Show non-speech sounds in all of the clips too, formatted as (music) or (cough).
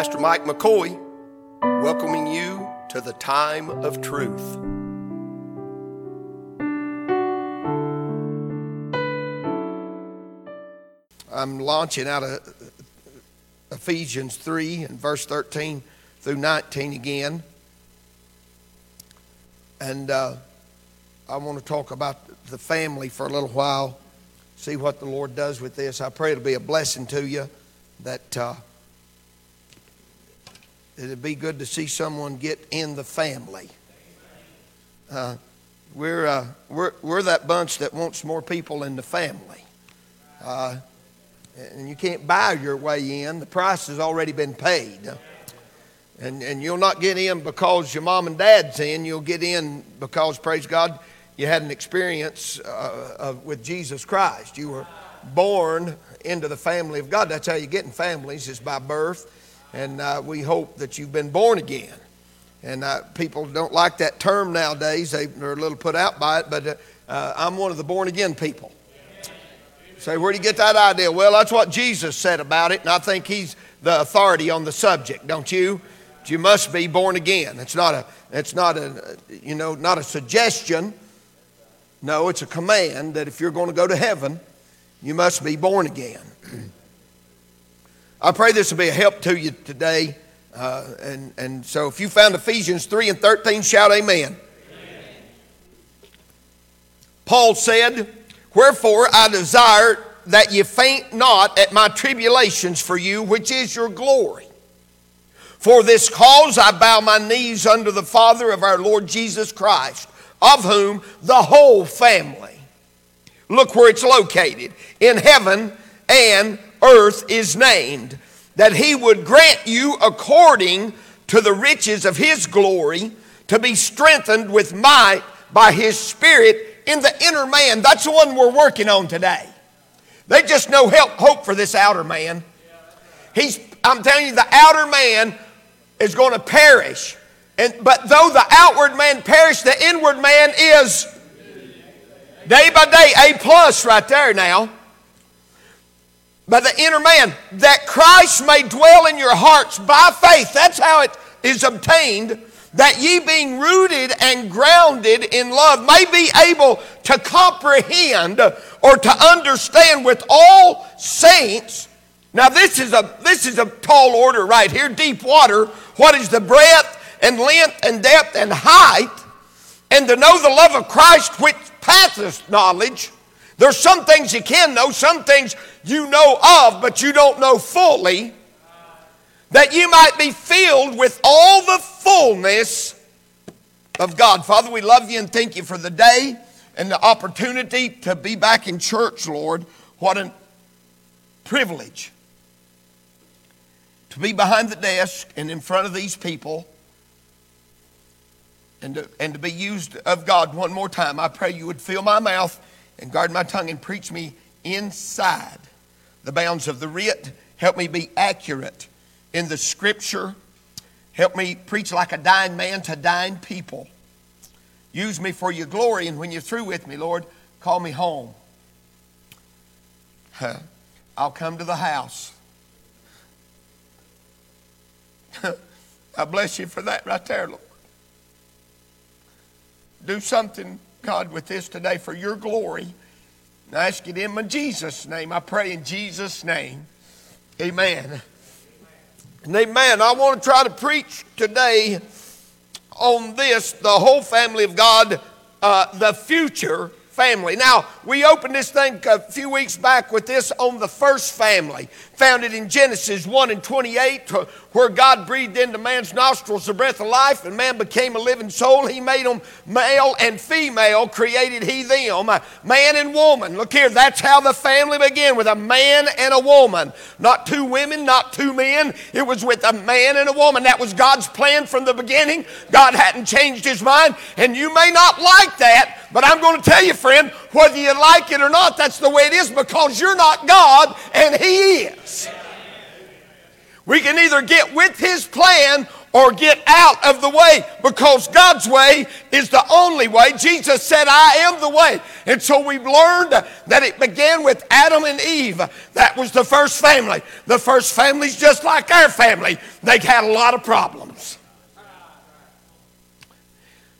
Pastor Mike McCoy, welcoming you to the time of truth. I'm launching out of Ephesians 3 and verse 13 through 19 again. And uh, I want to talk about the family for a little while, see what the Lord does with this. I pray it'll be a blessing to you that uh, it'd be good to see someone get in the family. Uh, we're, uh, we're, we're that bunch that wants more people in the family. Uh, and you can't buy your way in, the price has already been paid. And, and you'll not get in because your mom and dad's in, you'll get in because, praise God, you had an experience uh, of, with Jesus Christ. You were born into the family of God. That's how you get in families, is by birth. And uh, we hope that you've been born again. And uh, people don't like that term nowadays. They, are a little put out by it, but uh, uh, I'm one of the born again people. Say, where do you get that idea? Well, that's what Jesus said about it, and I think he's the authority on the subject, don't you? You must be born again. It's not a, it's not a, you know, not a suggestion. No, it's a command that if you're going to go to heaven, you must be born again. I pray this will be a help to you today. Uh, and, and so if you found Ephesians 3 and 13, shout amen. amen. Paul said, Wherefore I desire that ye faint not at my tribulations for you, which is your glory. For this cause I bow my knees under the Father of our Lord Jesus Christ, of whom the whole family, look where it's located, in heaven and earth is named, that he would grant you according to the riches of his glory to be strengthened with might by his Spirit in the inner man. That's the one we're working on today. They just no help, hope for this outer man. He's, I'm telling you, the outer man is going to perish. And, but though the outward man perish, the inward man is day by day A plus right there now. But the inner man, that Christ may dwell in your hearts by faith. That's how it is obtained that ye being rooted and grounded in love may be able to comprehend or to understand with all saints. Now this is a this is a tall order right here deep water. What is the breadth and length and depth and height? And to know the love of christ which passeth knowledge. There's some things you can know some things you know of but you don't know fully that you might be filled with all the fullness of God. Father, we love you and thank you for the day and the opportunity to be back in church, Lord. What a privilege to be behind the desk and in front of these people and to, and to be used of God one more time. I pray you would fill my mouth and guard my tongue and preach me inside the bounds of the writ. Help me be accurate in the scripture. Help me preach like a dying man to dying people. Use me for your glory, and when you're through with me, Lord, call me home. I'll come to the house. (laughs) I bless you for that right there, Lord. Do something, God, with this today for your glory. And I ask it in Jesus' name. I pray in Jesus' name. Amen. And amen. I want to try to preach today on this, the whole family of God, uh, the future family. Now, we opened this thing a few weeks back with this on the first family, found it in Genesis 1 and 28, where God breathed into man's nostrils the breath of life, and man became a living soul. He made them male and female, created he them, man and woman. Look here, that's how the family began with a man and a woman. Not two women, not two men. It was with a man and a woman. That was God's plan from the beginning. God hadn't changed his mind, and you may not like that, but I'm going to tell you, friend, whether you like it or not, that's the way it is because you're not God and He is. We can either get with His plan or get out of the way because God's way is the only way. Jesus said, I am the way. And so we've learned that it began with Adam and Eve. That was the first family. The first family's just like our family. They had a lot of problems.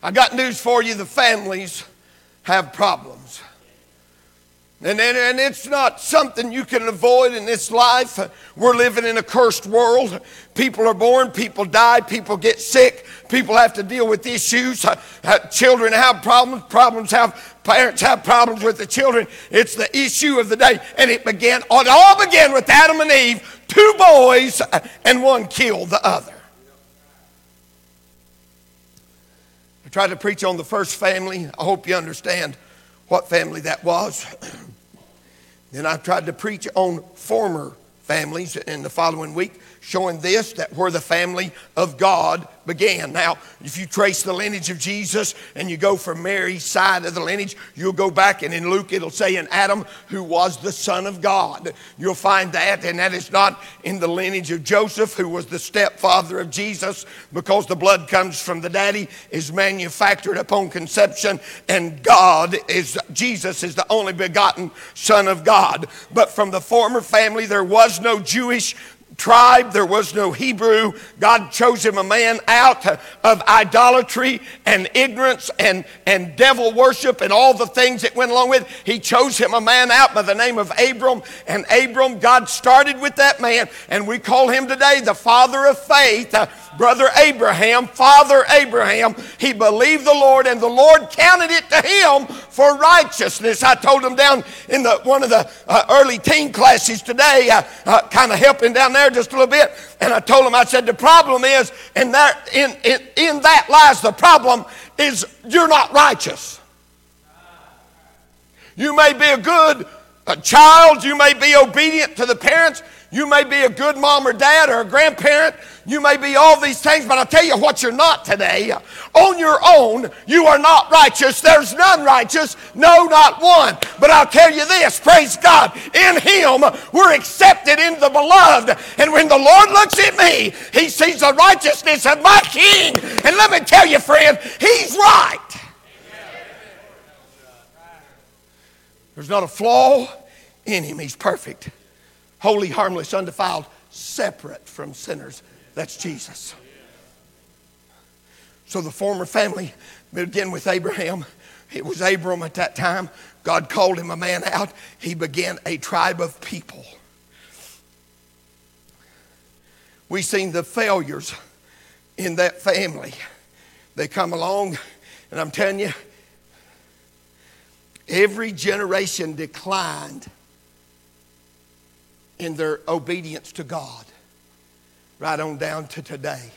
I got news for you the families have problems. And, and, and, it's not something you can avoid in this life. We're living in a cursed world. People are born, people die, people get sick, people have to deal with issues. Uh, uh, children have problems, problems have, parents have problems with the children. It's the issue of the day. And it began, it all began with Adam and Eve, two boys, and one killed the other. I tried to preach on the first family. I hope you understand what family that was. (clears throat) then I tried to preach on former families in the following week showing this that where the family of God began. Now, if you trace the lineage of Jesus and you go from Mary's side of the lineage, you'll go back and in Luke it'll say in Adam who was the son of God. You'll find that, and that is not in the lineage of Joseph who was the stepfather of Jesus because the blood comes from the daddy, is manufactured upon conception, and God is Jesus is the only begotten son of God. But from the former family there was no Jewish tribe, there was no Hebrew. God chose him a man out of idolatry and ignorance and, and devil worship and all the things that went along with. He chose him a man out by the name of Abram. And Abram, God started with that man, and we call him today the father of faith. Uh, brother Abraham, father Abraham, he believed the Lord, and the Lord counted it to him for righteousness. I told him down in the one of the uh, early teen classes today, uh, uh kind of helping down there just a little bit. And I told him, I said, the problem is, in that, in, in, in that lies the problem, is you're not righteous. You may be a good a child, you may be obedient to the parents, you may be a good mom or dad or a grandparent. You may be all these things, but I'll tell you what you're not today. On your own, you are not righteous. There's none righteous. No, not one. But I'll tell you this praise God. In Him, we're accepted in the beloved. And when the Lord looks at me, He sees the righteousness of my King. And let me tell you, friend, He's right. There's not a flaw in Him. He's perfect holy, harmless, undefiled, separate from sinners. That's Jesus. So the former family began with Abraham. It was Abram at that time. God called him a man out. He began a tribe of people. We've seen the failures in that family. They come along, and I'm telling you, every generation declined in their obedience to God, right on down to today.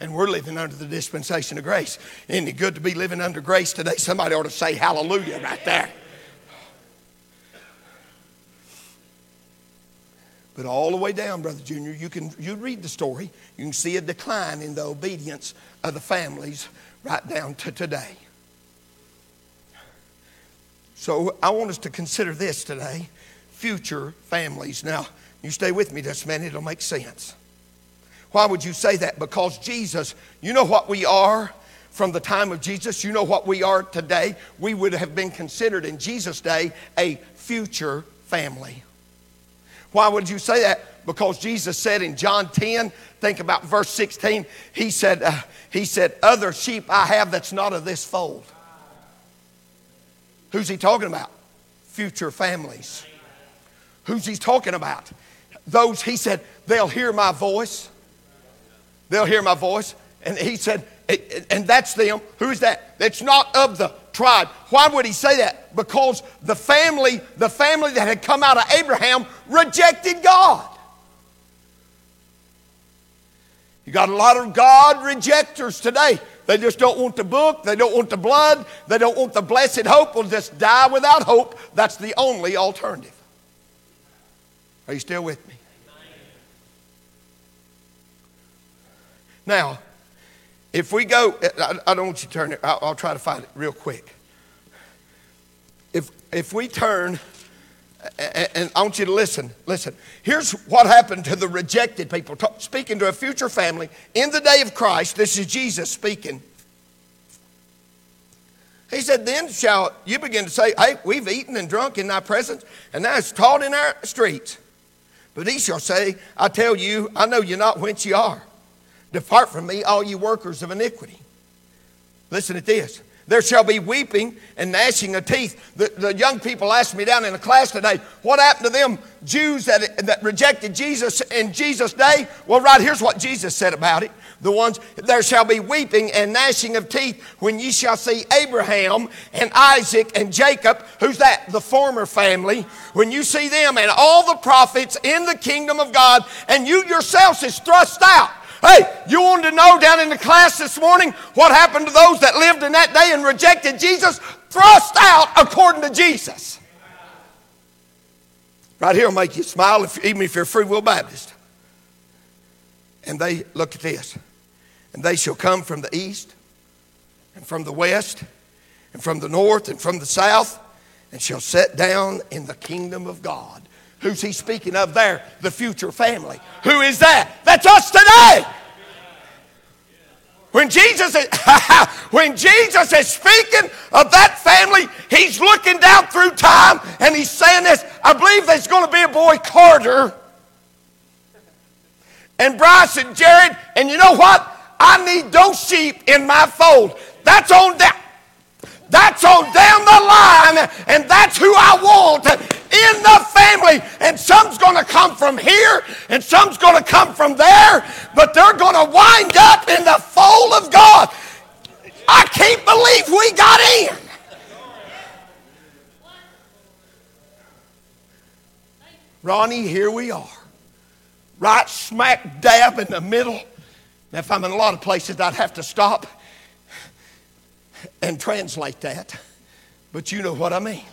And we're living under the dispensation of grace. Isn't it good to be living under grace today? Somebody ought to say hallelujah right there. But all the way down, Brother Junior, you can you read the story. You can see a decline in the obedience of the families right down to today. So I want us to consider this today future families. Now, you stay with me this minute, it'll make sense. Why would you say that? Because Jesus, you know what we are from the time of Jesus? You know what we are today? We would have been considered in Jesus' day a future family. Why would you say that? Because Jesus said in John 10, think about verse 16, he said, uh, he said, other sheep I have that's not of this fold. Who's he talking about? Future families. Who's he talking about? Those, he said, they'll hear my voice. They'll hear my voice. And he said, and that's them. Who is that? That's not of the tribe. Why would he say that? Because the family, the family that had come out of Abraham rejected God. You got a lot of God rejectors today. They just don't want the book. They don't want the blood. They don't want the blessed hope. Will just die without hope. That's the only alternative. Are you still with me? Now, if we go, I, don't want you to turn it, I'll, try to find it real quick. If, if we turn, and, I want you to listen, listen. Here's what happened to the rejected people, speaking to a future family in the day of Christ. This is Jesus speaking. He said, Then shall you begin to say, Hey, we've eaten and drunk in thy presence, and now it's taught in our streets. But he shall say, I tell you, I know you not whence you are. Depart from me, all you workers of iniquity. Listen to this. There shall be weeping and gnashing of teeth. The, the young people asked me down in the class today, what happened to them Jews that, that rejected Jesus in Jesus' day? Well, right here's what Jesus said about it. The ones, there shall be weeping and gnashing of teeth when ye shall see Abraham and Isaac and Jacob. Who's that? The former family. When you see them and all the prophets in the kingdom of God, and you yourselves is thrust out. Hey, you wanted to know down in the class this morning what happened to those that lived in that day and rejected Jesus? Thrust out according to Jesus. Right here will make you smile, if, even if you're a free will Baptist. And they, look at this. And they shall come from the east, and from the west, and from the north, and from the south, and shall sit down in the kingdom of God. Who's he speaking of there? The future family. Who is that? That's us today. When Jesus is, (laughs) when Jesus is speaking of that family, he's looking down through time and he's saying this. I believe there's going to be a boy Carter and Bryce and Jared. And you know what? I need those sheep in my fold. That's on down. That's on down the line, and that's who I want in the family. And some's going to come from here, and some's going to come from there, but they're going to wind up in the fold of God. I can't believe we got in. Ronnie, here we are. Right smack dab in the middle. Now, if I'm in a lot of places, I'd have to stop and translate that. But you know what I mean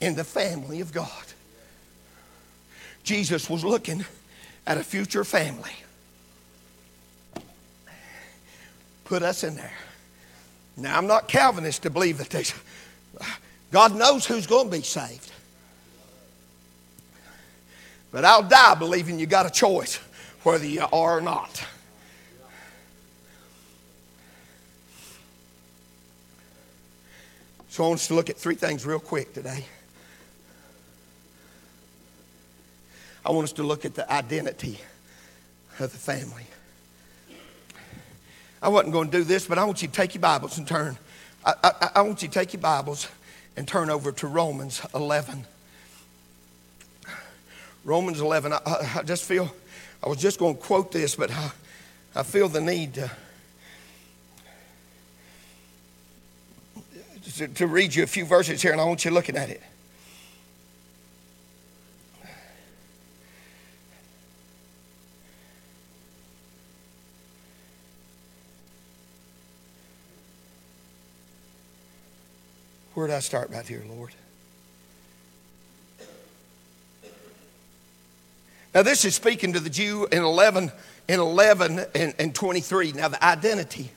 in the family of God. Jesus was looking at a future family. Put us in there. Now, I'm not Calvinist to believe that they, God knows who's going to be saved. But I'll die believing you got a choice whether you are or not. So I want us to look at three things real quick today. I want us to look at the identity of the family. I wasn't going to do this, but I want you to take your Bibles and turn. I, I, I want you to take your Bibles and turn over to Romans 11. Romans 11. I, I just feel, I was just going to quote this, but I, I feel the need to, to, to read you a few verses here, and I want you looking at it. Where did I start right here, Lord? Now, this is speaking to the Jew in 11, in 11 and, and 23. Now, the identity.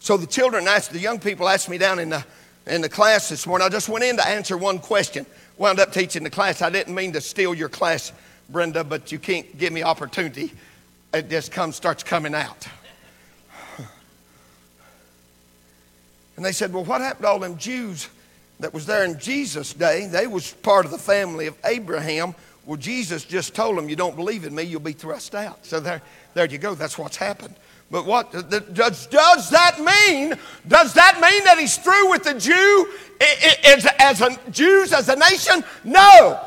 So the children asked, the young people asked me down in the, in the class this morning. I just went in to answer one question. Wound up teaching the class. I didn't mean to steal your class, Brenda, but you can't give me opportunity. It just comes, starts coming out. And they said, Well, what happened to all them Jews that was there in Jesus' day, they was part of the family of Abraham. Well, Jesus just told them, you don't believe in me, you'll be thrust out. So there, there you go. That's what's happened. But what does, does that mean? Does that mean that he's through with the Jew as, as a, Jews as a nation? No.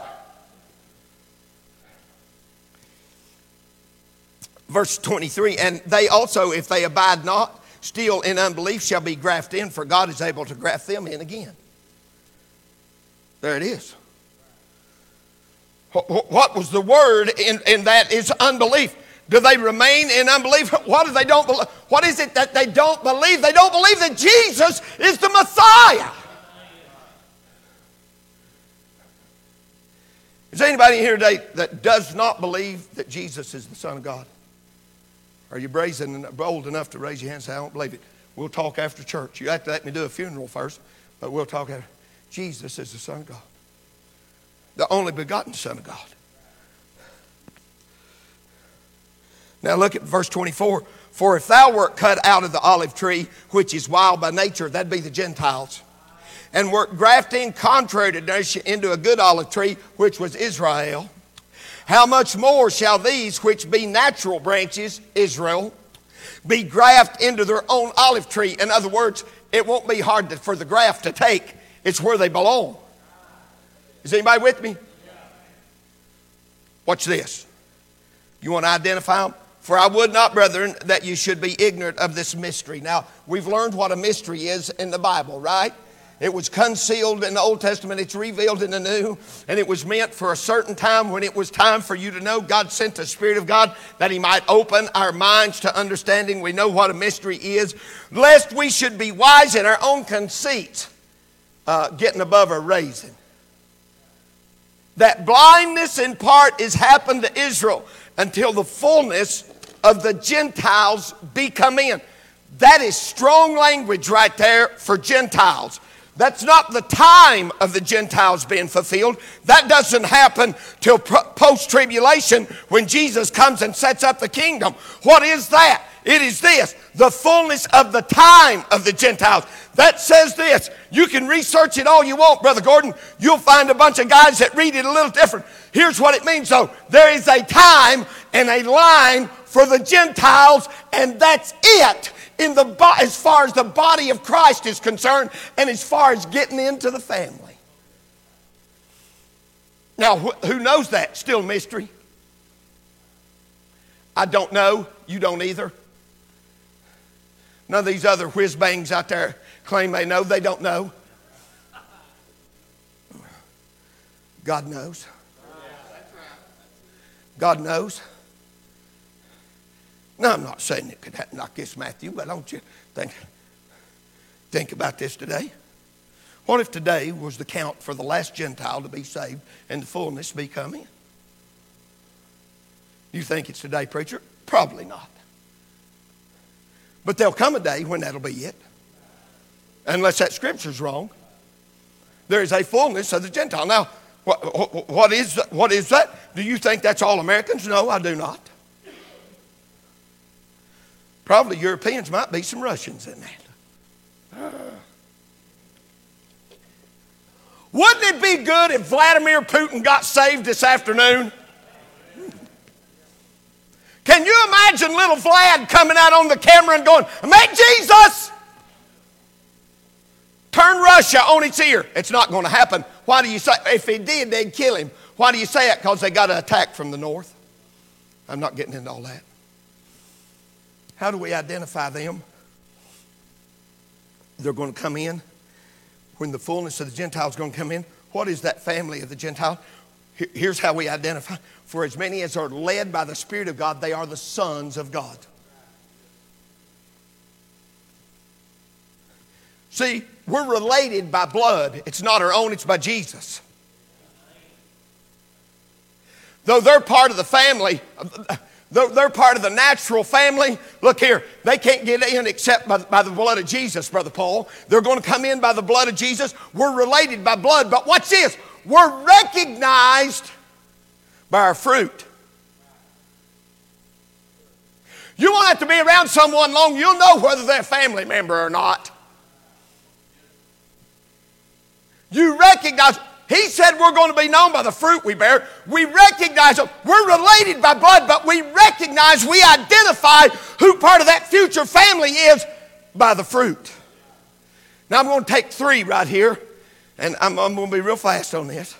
Verse 23, and they also, if they abide not, still in unbelief, shall be grafted in, for God is able to graft them in again. There it is. What was the word in, in that is unbelief? Do they remain in unbelief? What do they don't believe? What is it that they don't believe? They don't believe that Jesus is the Messiah. Is there anybody here today that does not believe that Jesus is the Son of God? Are you brazen and bold enough to raise your hand and say, I don't believe it? We'll talk after church. You have to let me do a funeral first, but we'll talk after. Jesus is the Son of God, the only begotten Son of God. Now look at verse 24. For if thou wert cut out of the olive tree, which is wild by nature, that'd be the Gentiles, and wert grafted contrary to nature into a good olive tree, which was Israel, how much more shall these, which be natural branches, Israel, be grafted into their own olive tree? In other words, it won't be hard to, for the graft to take, it's where they belong. Is anybody with me? Watch this. You want to identify them? For I would not, brethren, that you should be ignorant of this mystery. Now, we've learned what a mystery is in the Bible, right? It was concealed in the Old Testament, it's revealed in the New, and it was meant for a certain time when it was time for you to know. God sent the Spirit of God that He might open our minds to understanding. We know what a mystery is, lest we should be wise in our own conceit, uh, getting above our raising. That blindness in part is happened to Israel until the fullness of the Gentiles be come in. That is strong language right there for Gentiles. That's not the time of the Gentiles being fulfilled. That doesn't happen till post tribulation when Jesus comes and sets up the kingdom. What is that? It is this the fullness of the time of the Gentiles. That says this. You can research it all you want, Brother Gordon. You'll find a bunch of guys that read it a little different. Here's what it means though there is a time and a line for the Gentiles, and that's it. In the bo- as far as the body of Christ is concerned, and as far as getting into the family. Now, wh- who knows that? Still mystery. I don't know. You don't either. None of these other whiz bangs out there claim they know. They don't know. God knows. God knows. Now, I'm not saying it could happen like this, Matthew, but don't you think, think about this today? What if today was the count for the last Gentile to be saved and the fullness be coming? You think it's today, preacher? Probably not. But there'll come a day when that'll be it. Unless that scripture's wrong. There is a fullness of the Gentile. Now, what, what, is, what is that? Do you think that's all Americans? No, I do not. Probably Europeans might be some Russians in that. Wouldn't it be good if Vladimir Putin got saved this afternoon? Can you imagine little Vlad coming out on the camera and going, Make Jesus! Turn Russia on its ear. It's not going to happen. Why do you say, if he did, they'd kill him. Why do you say it? Because they got an attack from the north. I'm not getting into all that. How do we identify them? They're going to come in when the fullness of the Gentiles is going to come in. What is that family of the Gentile? Here's how we identify. For as many as are led by the Spirit of God, they are the sons of God. See, we're related by blood. It's not our own, it's by Jesus. Though they're part of the family, though they're part of the natural family. Look here, they can't get in except by, by, the blood of Jesus, Brother Paul. They're going to come in by the blood of Jesus. We're related by blood, but watch this we're recognized by our fruit. You won't have to be around someone long, you'll know whether they're a family member or not. You recognize, he said we're going to be known by the fruit we bear. We recognize them. We're related by blood, but we recognize, we identify who part of that future family is by the fruit. Now I'm going to take three right here, and I'm, I'm going to be real fast on this.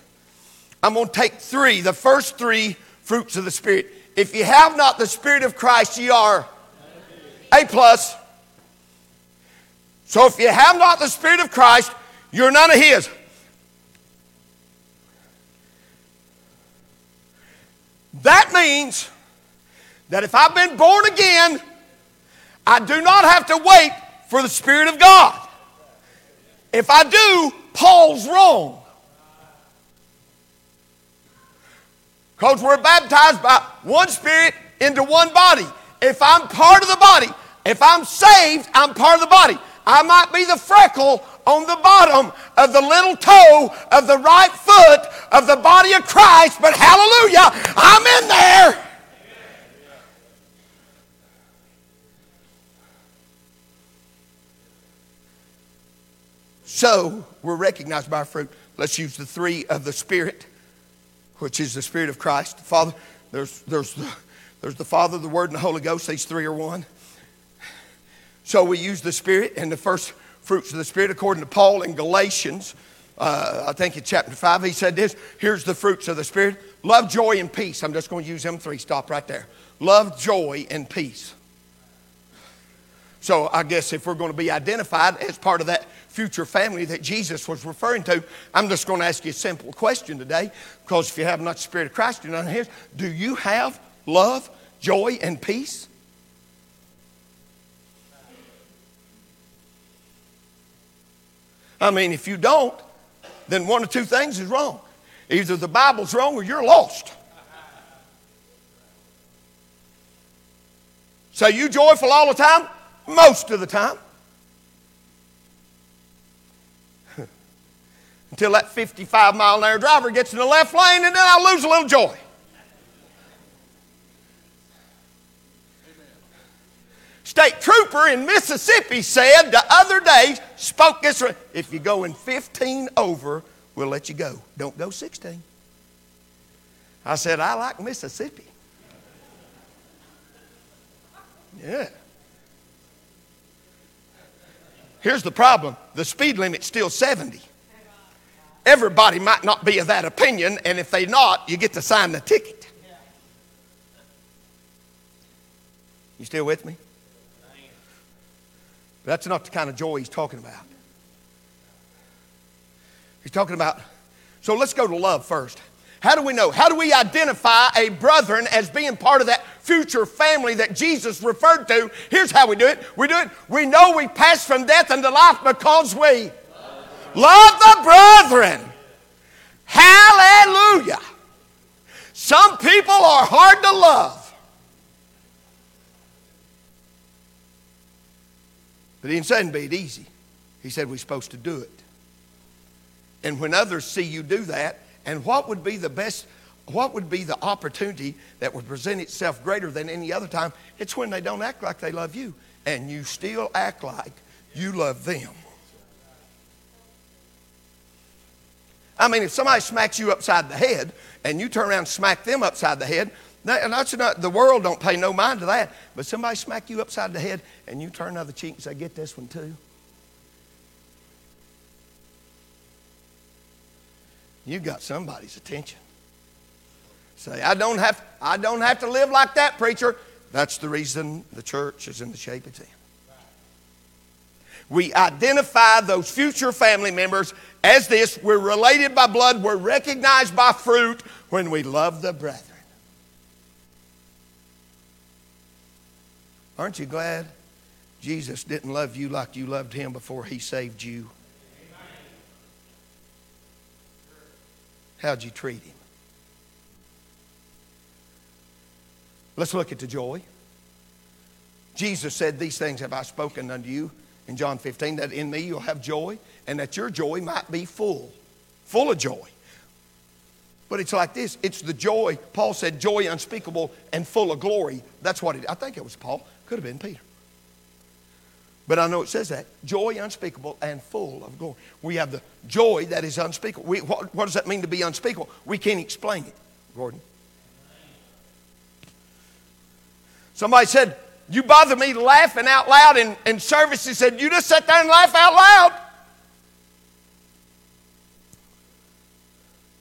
I'm going to take three, the first three fruits of the Spirit. If you have not the Spirit of Christ, you are A plus. So if you have not the Spirit of Christ, you're none of His. That means that if I've been born again, I do not have to wait for the Spirit of God. If I do, Paul's wrong. Because we're baptized by one spirit into one body. If I'm part of the body, if I'm saved, I'm part of the body. I might be the freckle on the bottom of the little toe of the right foot of the body of Christ, but hallelujah, I'm in there. So we're recognized by our fruit. Let's use the three of the Spirit which is the Spirit of Christ. The Father, there's, there's, the, there's the Father, the Word, and the Holy Ghost. These three are one. So we use the Spirit and the first fruits of the Spirit, according to Paul in Galatians, uh, I think in chapter 5, he said this here's the fruits of the Spirit love, joy, and peace. I'm just going to use them three. Stop right there. Love, joy, and peace. So I guess if we're going to be identified as part of that future family that Jesus was referring to, I'm just going to ask you a simple question today, because if you have not the Spirit of Christ in his, do you have love, joy, and peace? I mean, if you don't, then one of two things is wrong. Either the Bible's wrong or you're lost. So you joyful all the time? Most of the time. (laughs) Until that 55 mile an hour driver gets in the left lane and then I lose a little joy. State trooper in Mississippi said the other day, spoke this, if you go in 15 over, we'll let you go. Don't go 16. I said, I like Mississippi. (laughs) Yeah. Here's the problem the speed limit's still 70. Everybody might not be of that opinion, and if they're not, you get to sign the ticket. You still with me? But that's not the kind of joy he's talking about. He's talking about, so let's go to love first. How do we know? How do we identify a brethren as being part of that future family that Jesus referred to? Here's how we do it. We do it. We know we pass from death unto life because we love the brethren. Hallelujah. Some people are hard to love. But he didn't say it'd be easy. He said we're supposed to do it. And when others see you do that, and what would be the best, what would be the opportunity that would present itself greater than any other time? It's when they don't act like they love you, and you still act like you love them. I mean, if somebody smacks you upside the head and you turn around and smack them upside the head, that's not, the world don't pay no mind to that. But somebody smack you upside the head and you turn the other cheek and say, get this one too. You got somebody's attention. Say, I don't have, I don't have to live like that, preacher. That's the reason the church is in the shape it's in. We identify those future family members as this. We're related by blood. We're recognized by fruit when we love the brethren. Aren't you glad Jesus didn't love you like you loved him before he saved you? How'd you treat him? Let's look at the joy. Jesus said, These things have I spoken unto you in John 15, that in me you'll have joy, and that your joy might be full, full of joy. But it's like this it's the joy. Paul said, joy unspeakable and full of glory. That's what it, I think it was Paul. Could have been Peter. But I know it says that joy unspeakable and full of glory. We have the joy that is unspeakable. We, what, what does that mean to be unspeakable? We can't explain it, Gordon. Somebody said, You bother me laughing out loud in, in service. He said, You just sit there and laugh out loud.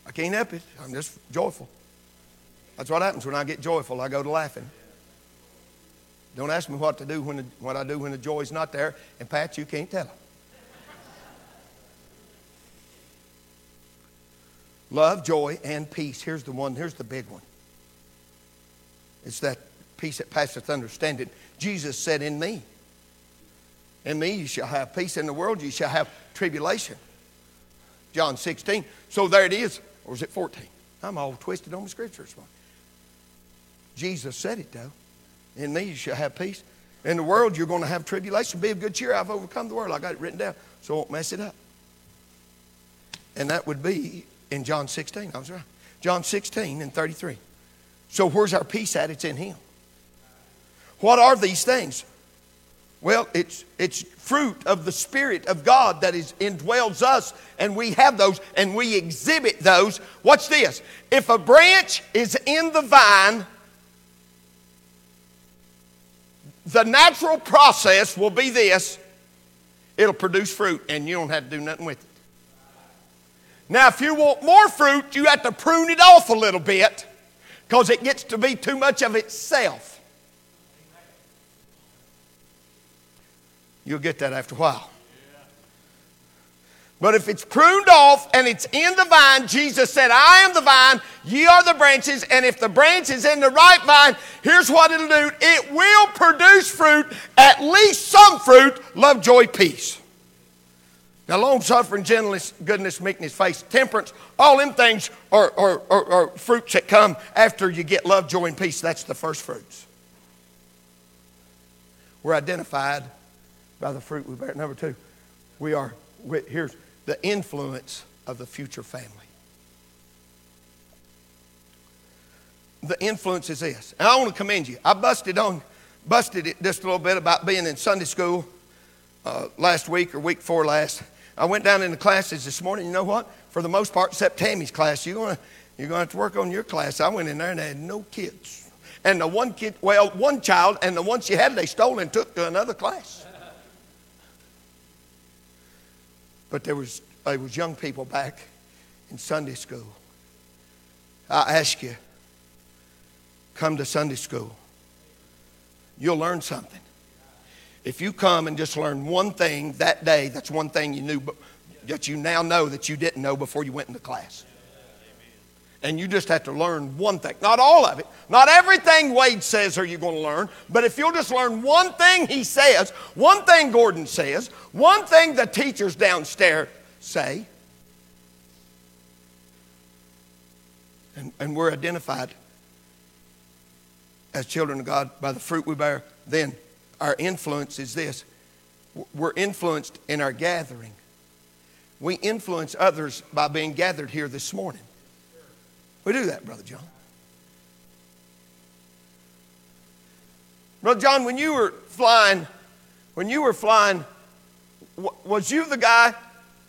I can't help it. I'm just joyful. That's what happens when I get joyful. I go to laughing. Don't ask me what to do when the, what I do when the joy's not there. And Pat, you can't tell. Love, joy, and peace. Here's the one, here's the big one. It's that peace that passeth understanding. Jesus said, In me. In me you shall have peace. In the world you shall have tribulation. John 16. So there it is. Or is it 14? I'm all twisted on the scriptures. Jesus said it though. In me you shall have peace. In the world you're going to have tribulation. Be of good cheer. I've overcome the world. I got it written down so I won't mess it up. And that would be in John 16. I was right. John 16 and 33. So where's our peace at? It's in Him. What are these things? Well, it's, it's fruit of the Spirit of God that is indwells us, and we have those and we exhibit those. Watch this. If a branch is in the vine, the natural process will be this it'll produce fruit, and you don't have to do nothing with it. Now, if you want more fruit, you have to prune it off a little bit because it gets to be too much of itself. You'll get that after a while. But if it's pruned off and it's in the vine, Jesus said, I am the vine, ye are the branches, and if the branch is in the right vine, here's what it'll do it will produce fruit, at least some fruit love, joy, peace. Now, long suffering, gentleness, goodness, meekness, faith, temperance, all them things are, are, are, are, fruits that come after you get love, joy, and peace. That's the first fruits. We're identified by the fruit we bear. Number two, we are, we, here's the influence of the future family. The influence is this. And I want to commend you. I busted on, busted it just a little bit about being in Sunday school uh, last week or week before last. I went down in the classes this morning. You know what? For the most part, except Tammy's class, you're going you're to have to work on your class. I went in there and they had no kids. And the one kid, well, one child, and the one she had, they stole and took to another class. But there was, there was young people back in Sunday school. I ask you, come to Sunday school. You'll learn something. If you come and just learn one thing that day, that's one thing you knew, that you now know that you didn't know before you went into class. And you just have to learn one thing. Not all of it. Not everything Wade says are you going to learn. But if you'll just learn one thing he says, one thing Gordon says, one thing the teachers downstairs say, and, and we're identified as children of God by the fruit we bear, then our influence is this we're influenced in our gathering. We influence others by being gathered here this morning. We do that, Brother John. Brother John, when you were flying, when you were flying, was you the guy,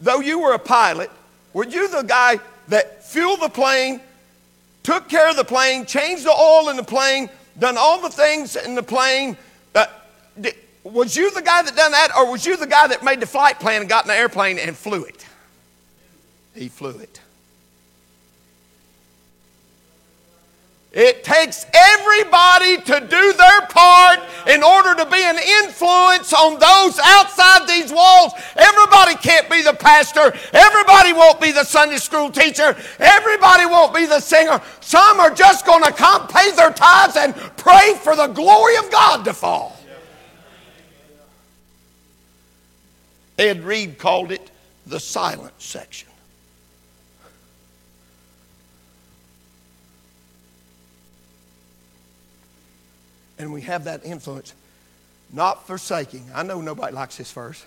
though you were a pilot, were you the guy that fueled the plane, took care of the plane, changed the oil in the plane, done all the things in the plane, uh, was you the guy that done that, or was you the guy that made the flight plan and got in the airplane and flew it? He flew it. It takes everybody to do their part in order to be an influence on those outside these walls. Everybody can't be the pastor. Everybody won't be the Sunday school teacher. Everybody won't be the singer. Some are just going to come pay their tithes and pray for the glory of God to fall. Ed Reed called it the silent section. And we have that influence, not forsaking. I know nobody likes this verse.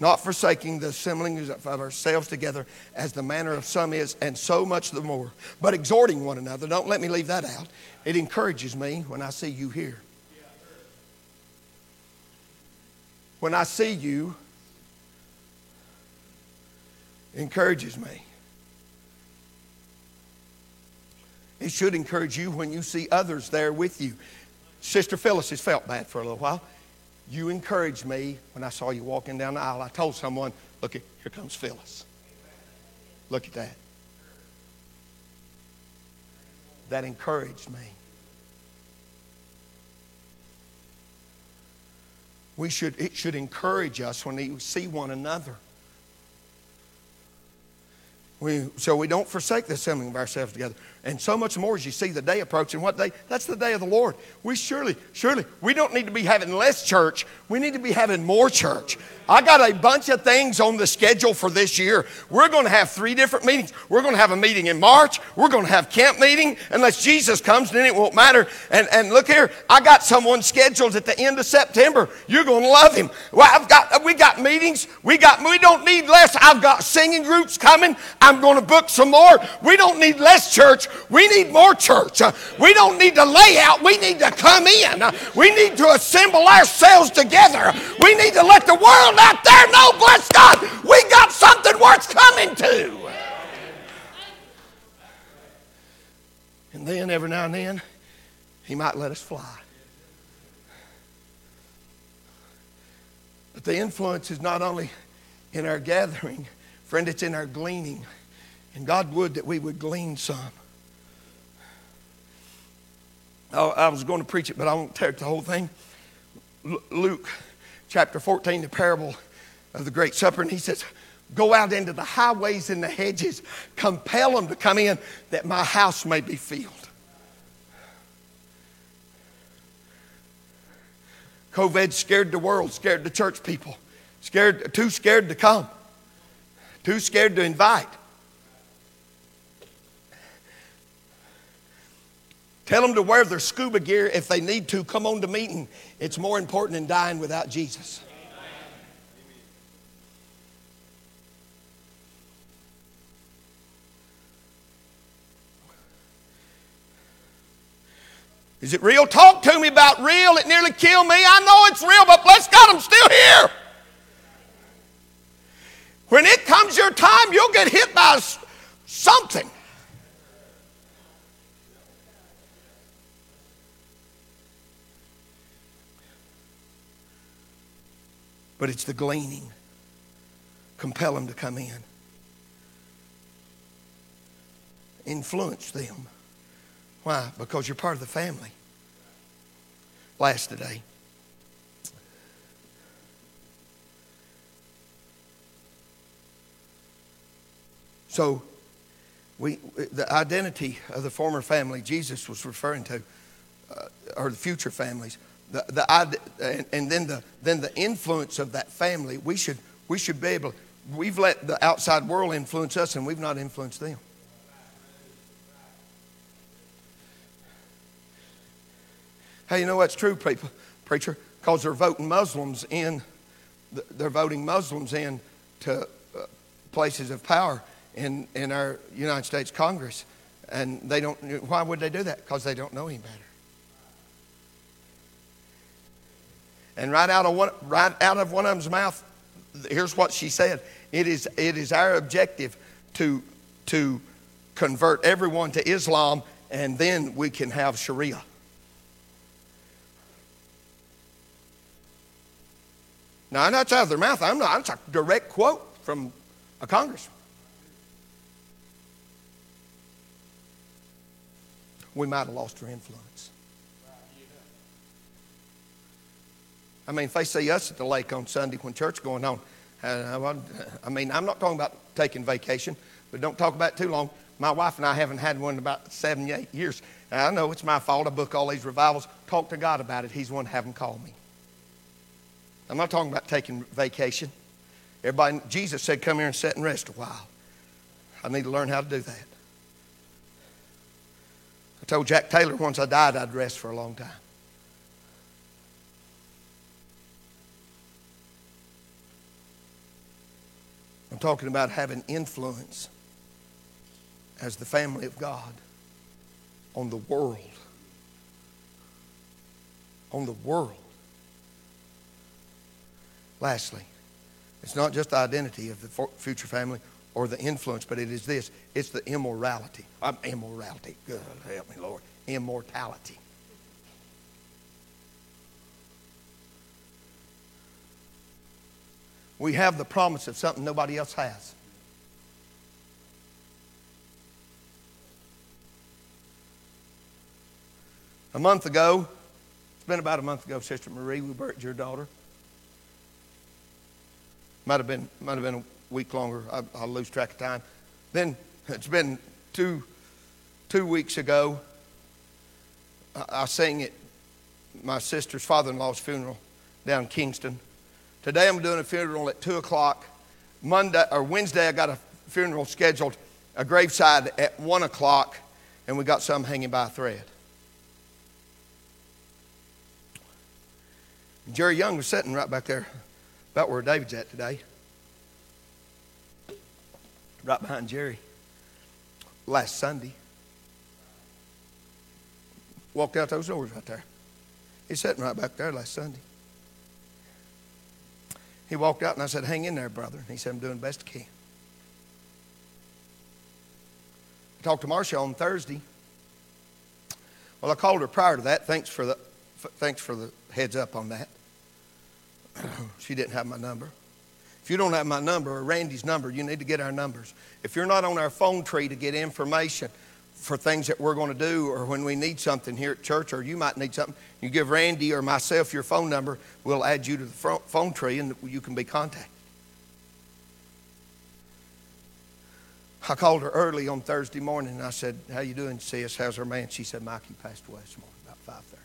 Not forsaking the assembling of ourselves together as the manner of some is, and so much the more, but exhorting one another. Don't let me leave that out. It encourages me when I see you here. When I see you encourages me. It should encourage you when you see others there with you. Sister Phyllis has felt bad for a little while. You encouraged me when I saw you walking down the aisle. I told someone, look, here comes Phyllis. Look at that. That encouraged me. We should, it should encourage us when we see one another. We, so we don't forsake the assembling of ourselves together. And so much more as you see the day approaching. What day? That's the day of the Lord. We surely, surely, we don't need to be having less church. We need to be having more church. I got a bunch of things on the schedule for this year. We're going to have three different meetings. We're going to have a meeting in March. We're going to have camp meeting. Unless Jesus comes, then it won't matter. And, and look here, I got someone scheduled at the end of September. You're going to love him. Well, I've got, we got meetings. We got, we don't need less. I've got singing groups coming. I'm going to book some more. We don't need less church. We need more church. We don't need to lay out. We need to come in. We need to assemble ourselves together. We need to let the world out there know, bless God, we got something worth coming to. And then every now and then, He might let us fly. But the influence is not only in our gathering, friend, it's in our gleaning. And God would that we would glean some. Oh, I was going to preach it, but I won't tear the whole thing. Luke chapter 14, the parable of the Great Supper, and he says, Go out into the highways and the hedges, compel them to come in that my house may be filled. COVID scared the world, scared the church people, scared, too scared to come, too scared to invite. Tell them to wear their scuba gear if they need to. Come on to meeting. It's more important than dying without Jesus. Is it real? Talk to me about real. It nearly killed me. I know it's real, but bless God, I'm still here. When it comes your time, you'll get hit by something. But it's the gleaning. Compel them to come in. Influence them. Why? Because you're part of the family. Last today. So, we, the identity of the former family Jesus was referring to, uh, or the future families, the, the, and, and then, the, then the influence of that family, we should, we should be able, we've let the outside world influence us and we've not influenced them. Hey, you know what's true, people, preacher? Because they're voting Muslims in, they're voting Muslims in to uh, places of power in, in our United States Congress. And they don't, why would they do that? Because they don't know any better. And right out of one, right out of one of them's mouth, here's what she said. It is, it is our objective to, to convert everyone to Islam, and then we can have Sharia. Now, that's out of their mouth. I'm not. It's a direct quote from a congressman. We might have lost our influence. I mean, if they see us at the lake on Sunday when church going on, uh, I mean, I'm not talking about taking vacation, but don't talk about it too long. My wife and I haven't had one in about seven, eight years. I know it's my fault. I book all these revivals. Talk to God about it. He's the one having call me. I'm not talking about taking vacation. Everybody, Jesus said, come here and sit and rest a while. I need to learn how to do that. I told Jack Taylor once I died, I'd rest for a long time. Talking about having influence as the family of God on the world. On the world. Lastly, it's not just the identity of the future family or the influence, but it is this it's the immorality. I'm immorality. Good help me, Lord. Immortality. We have the promise of something nobody else has. A month ago, it's been about a month ago, Sister Marie, we buried your daughter. Might have been, might have been a week longer. I, will lose track of time. Then it's been two, two weeks ago. I, I sang at my sister's father-in-law's funeral down in Kingston. Today I'm doing a funeral at two o'clock. Monday or Wednesday I got a funeral scheduled, a graveside at one o'clock, and we got some hanging by a thread. Jerry Young was sitting right back there about where David's at today. Right behind Jerry. Last Sunday. walked out those doors right there. He's sitting right back there last Sunday. He walked out and I said, Hang in there, brother. And he said, I'm doing the best I can. I talked to Marcia on Thursday. Well, I called her prior to that. Thanks for the, thanks for the heads up on that. (clears throat) she didn't have my number. If you don't have my number or Randy's number, you need to get our numbers. If you're not on our phone tree to get information for things that we're going to do or when we need something here at church or you might need something, you give Randy or myself your phone number. We'll add you to the phone tree and you can be contacted. I called her early on Thursday morning and I said, How you doing, sis? How's her man? She said, Mikey passed away this morning about 5.30.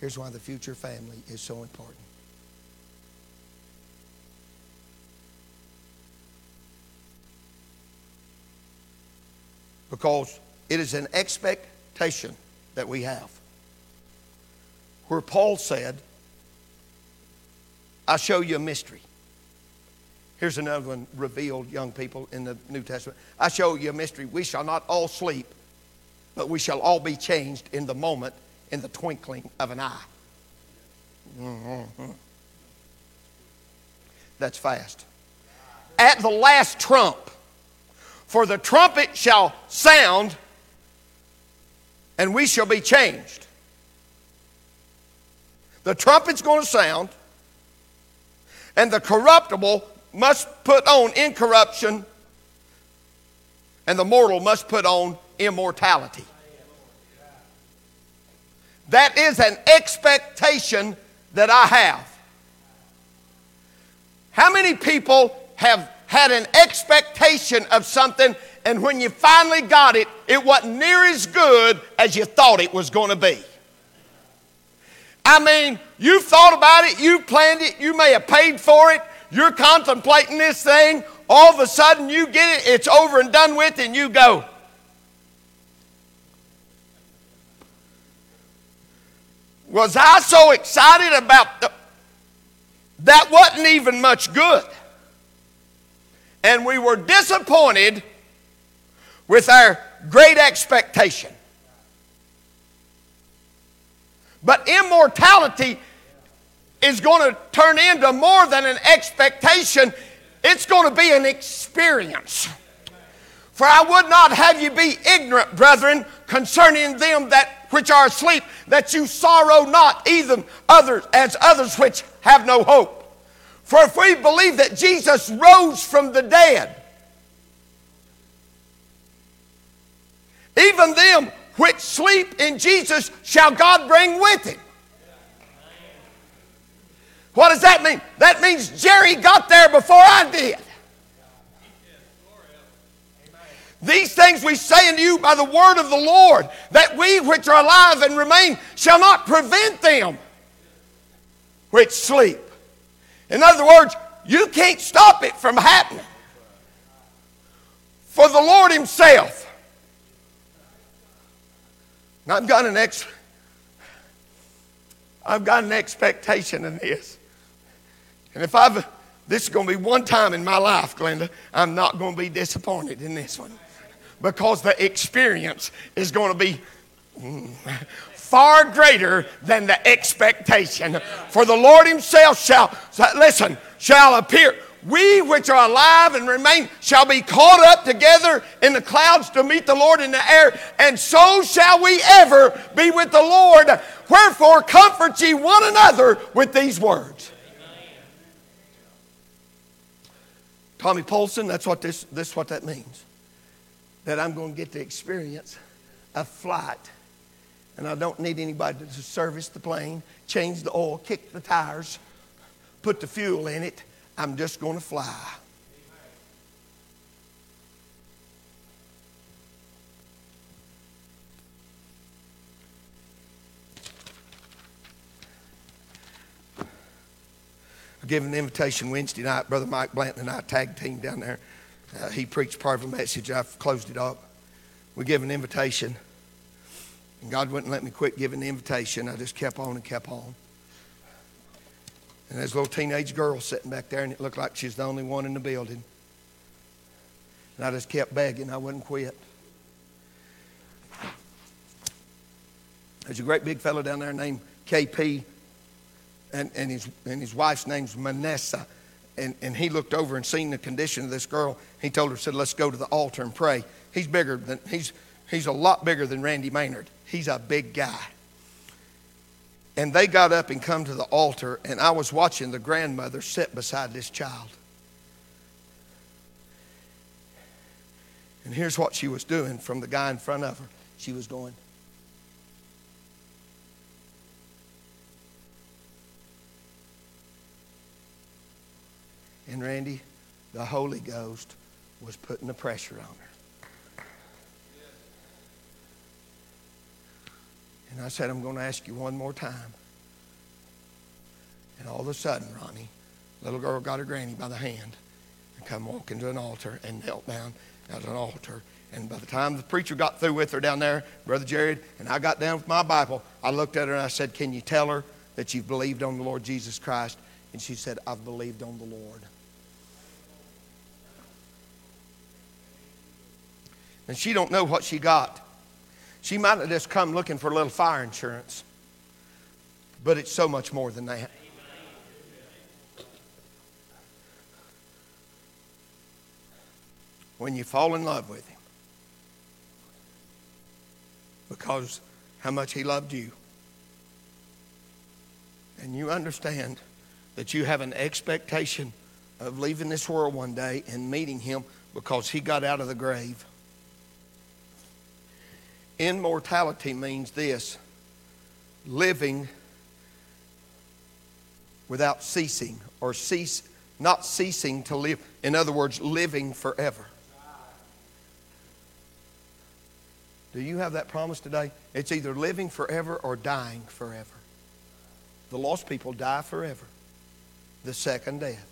Here's why the future family is so important. Because it is an expectation that we have. Where Paul said, I show you a mystery. Here's another one revealed, young people, in the New Testament. I show you a mystery. We shall not all sleep, but we shall all be changed in the moment in the twinkling of an eye. Mm-hmm. That's fast. At the last trump, for the trumpet shall sound, and we shall be changed. The trumpet's going to sound, and the corruptible must put on incorruption, and the mortal must put on immortality. That is an expectation that I have. How many people have had an expectation of something and when you finally got it, it wasn't near as good as you thought it was going to be? I mean, you thought about it, you planned it, you may have paid for it, you're contemplating this thing, all of a sudden you get it, it's over and done with, and you go, was I so excited about the, that wasn't even much good. And we were disappointed with our great expectation. But immortality is going to turn into more than an expectation, it's going to be an experience. For I would not have you be ignorant, brethren, concerning them that which are asleep, that you sorrow not, even others as others which have no hope. For if we believe that Jesus rose from the dead, even them which sleep in Jesus shall God bring with him. What does that mean? That means Jerry got there before I did. These things we say unto you by the word of the Lord, that we which are alive and remain shall not prevent them which sleep. In other words, you can't stop it from happening. For the Lord Himself. I've got an ex I've got an expectation in this. And if I've this is going to be one time in my life, Glenda, I'm not going to be disappointed in this one because the experience is going to be mm, far greater than the expectation. For the Lord Himself shall, listen, shall appear. We which are alive and remain shall be caught up together in the clouds to meet the Lord in the air, and so shall we ever be with the Lord. Wherefore, comfort ye one another with these words. Tommy Polson, that's what this, this what that means that I'm going to get to experience a flight. And I don't need anybody to service the plane, change the oil, kick the tires, put the fuel in it. I'm just going to fly. I gave an invitation Wednesday night. Brother Mike Blanton and I tag team down there. Uh, he preached part of a message. I've closed it up. We give an invitation. And God wouldn't let me quit giving the invitation. I just kept on and kept on. And there's a little teenage girl sitting back there, and it looked like she's the only one in the building. And I just kept begging. I wouldn't quit. There's a great big fellow down there named KP, and, and, his, and his wife's name's Manessa. And, and he looked over and seen the condition of this girl. He told her, said, let's go to the altar and pray. He's bigger than, he's, he's a lot bigger than Randy Maynard. He's a big guy. And they got up and come to the altar, and I was watching the grandmother sit beside this child. And here's what she was doing from the guy in front of her. She was going, And Randy, the Holy Ghost was putting the pressure on her. And I said, I'm going to ask you one more time. And all of a sudden, Ronnie, little girl got her granny by the hand and come walking to an altar and knelt down at an altar. And by the time the preacher got through with her down there, Brother Jared, and I got down with my Bible, I looked at her and I said, Can you tell her that you've believed on the Lord Jesus Christ? And she said, I've believed on the Lord. and she don't know what she got. She might have just come looking for a little fire insurance, but it's so much more than that. When you fall in love with Him, because how much He loved you, and you understand that you have an expectation of leaving this world one day and meeting Him because He got out of the grave. Immortality means this living without ceasing or cease not ceasing to live in other words living forever. Do you have that promise today? It's either living forever or dying forever. The lost people die forever. The second death.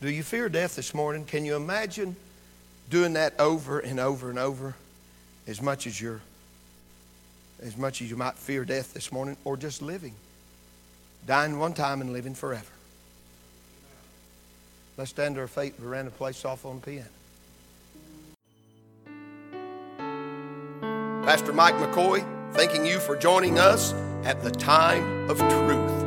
Do you fear death this morning? Can you imagine doing that over and over and over as much as you're as much as you might fear death this morning or just living dying one time and living forever. Let's stand to our feet veranda play soft on the piano pastor mike mccoy thanking you for joining us at the time of truth